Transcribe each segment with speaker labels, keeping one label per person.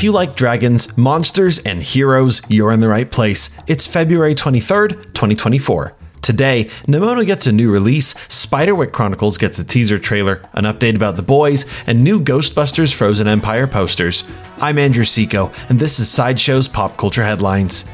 Speaker 1: If you like dragons, monsters, and heroes, you're in the right place. It's February 23rd, 2024. Today, Nimona gets a new release, Spiderwick Chronicles gets a teaser trailer, an update about the boys, and new Ghostbusters Frozen Empire posters. I'm Andrew Seco, and this is Sideshow's Pop Culture Headlines.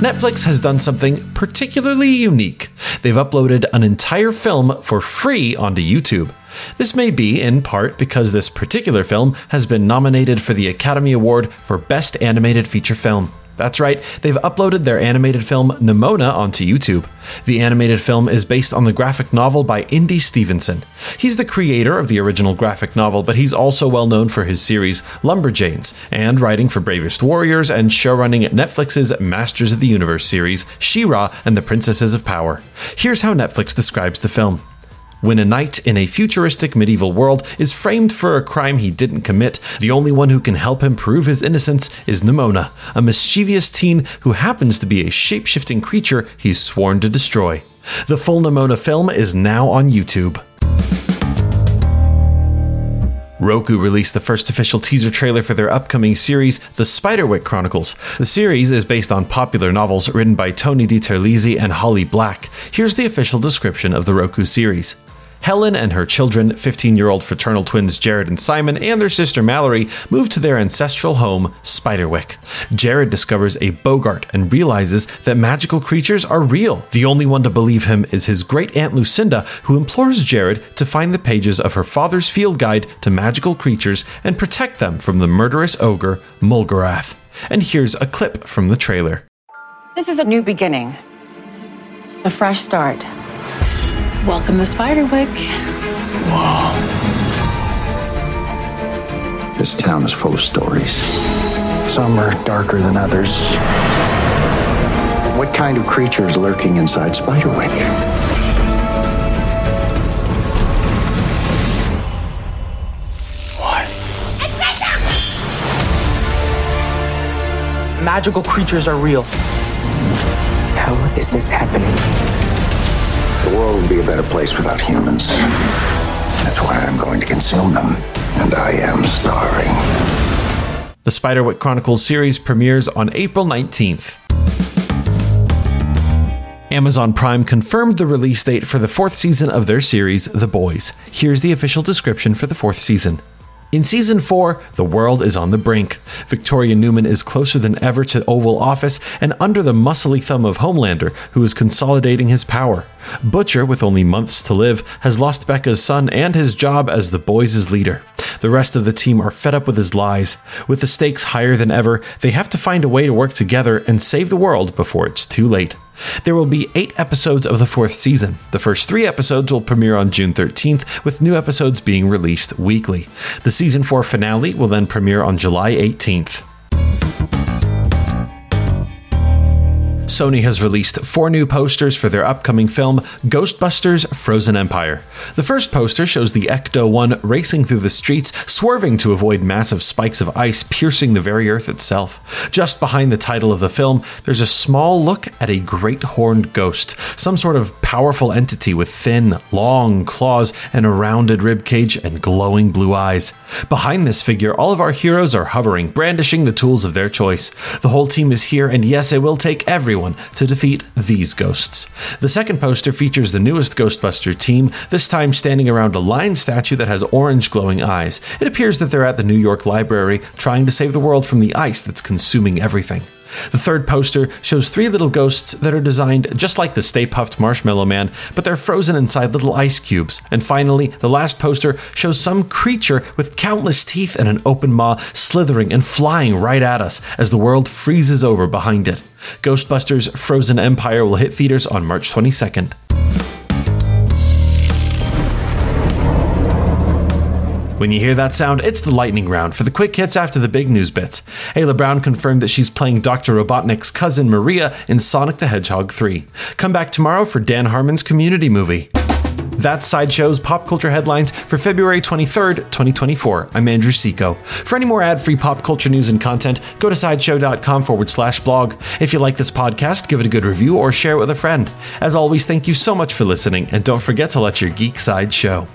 Speaker 1: Netflix has done something particularly unique. They've uploaded an entire film for free onto YouTube. This may be, in part, because this particular film has been nominated for the Academy Award for Best Animated Feature Film. That's right, they've uploaded their animated film Nimona onto YouTube. The animated film is based on the graphic novel by ND Stevenson. He's the creator of the original graphic novel, but he's also well known for his series Lumberjanes and writing for Bravest Warriors and showrunning Netflix's Masters of the Universe series, She-Ra and the Princesses of Power. Here's how Netflix describes the film. When a knight in a futuristic medieval world is framed for a crime he didn't commit, the only one who can help him prove his innocence is Nimona, a mischievous teen who happens to be a shape shifting creature he's sworn to destroy. The full Nimona film is now on YouTube. Roku released the first official teaser trailer for their upcoming series, The Spiderwick Chronicles. The series is based on popular novels written by Tony DiTerlizzi and Holly Black. Here's the official description of the Roku series. Helen and her children, 15 year old fraternal twins Jared and Simon, and their sister Mallory, move to their ancestral home, Spiderwick. Jared discovers a Boggart and realizes that magical creatures are real. The only one to believe him is his great aunt Lucinda, who implores Jared to find the pages of her father's field guide to magical creatures and protect them from the murderous ogre, Mulgarath. And here's a clip from the trailer.
Speaker 2: This is a new beginning, a fresh start. Welcome to Spiderwick.
Speaker 3: Wow. This town is full of stories. Some are darker than others. What kind of creature is lurking inside Spiderwick? What?
Speaker 4: Magical creatures are real.
Speaker 5: How is this happening?
Speaker 3: The world would be a better place without humans. That's why I'm going to consume them. And I am starving.
Speaker 1: The Spiderwick Chronicles series premieres on April 19th. Amazon Prime confirmed the release date for the fourth season of their series, The Boys. Here's the official description for the fourth season. In season 4, the world is on the brink. Victoria Newman is closer than ever to Oval Office and under the muscly thumb of Homelander, who is consolidating his power. Butcher, with only months to live, has lost Becca's son and his job as the boys' leader. The rest of the team are fed up with his lies. With the stakes higher than ever, they have to find a way to work together and save the world before it's too late. There will be eight episodes of the fourth season. The first three episodes will premiere on June 13th, with new episodes being released weekly. The season 4 finale will then premiere on July 18th. Sony has released four new posters for their upcoming film, Ghostbusters Frozen Empire. The first poster shows the Ecto 1 racing through the streets, swerving to avoid massive spikes of ice piercing the very earth itself. Just behind the title of the film, there's a small look at a great horned ghost, some sort of powerful entity with thin, long claws and a rounded ribcage and glowing blue eyes. Behind this figure, all of our heroes are hovering, brandishing the tools of their choice. The whole team is here, and yes, it will take everyone to defeat these ghosts. The second poster features the newest Ghostbuster team, this time standing around a lion statue that has orange glowing eyes. It appears that they're at the New York Library trying to save the world from the ice that's consuming everything. The third poster shows three little ghosts that are designed just like the Stay Puft Marshmallow Man, but they're frozen inside little ice cubes. And finally, the last poster shows some creature with countless teeth and an open maw slithering and flying right at us as the world freezes over behind it. Ghostbusters Frozen Empire will hit theaters on March 22nd. When you hear that sound, it's the lightning round for the quick hits after the big news bits. Alyla Browne confirmed that she's playing Dr. Robotnik's cousin Maria in Sonic the Hedgehog 3. Come back tomorrow for Dan Harmon's community movie. That's Sideshow's pop culture headlines for February 23rd, 2024. I'm Andrew Seco. For any more ad free pop culture news and content, go to sideshow.com forward slash blog. If you like this podcast, give it a good review or share it with a friend. As always, thank you so much for listening, and don't forget to let your geek side show.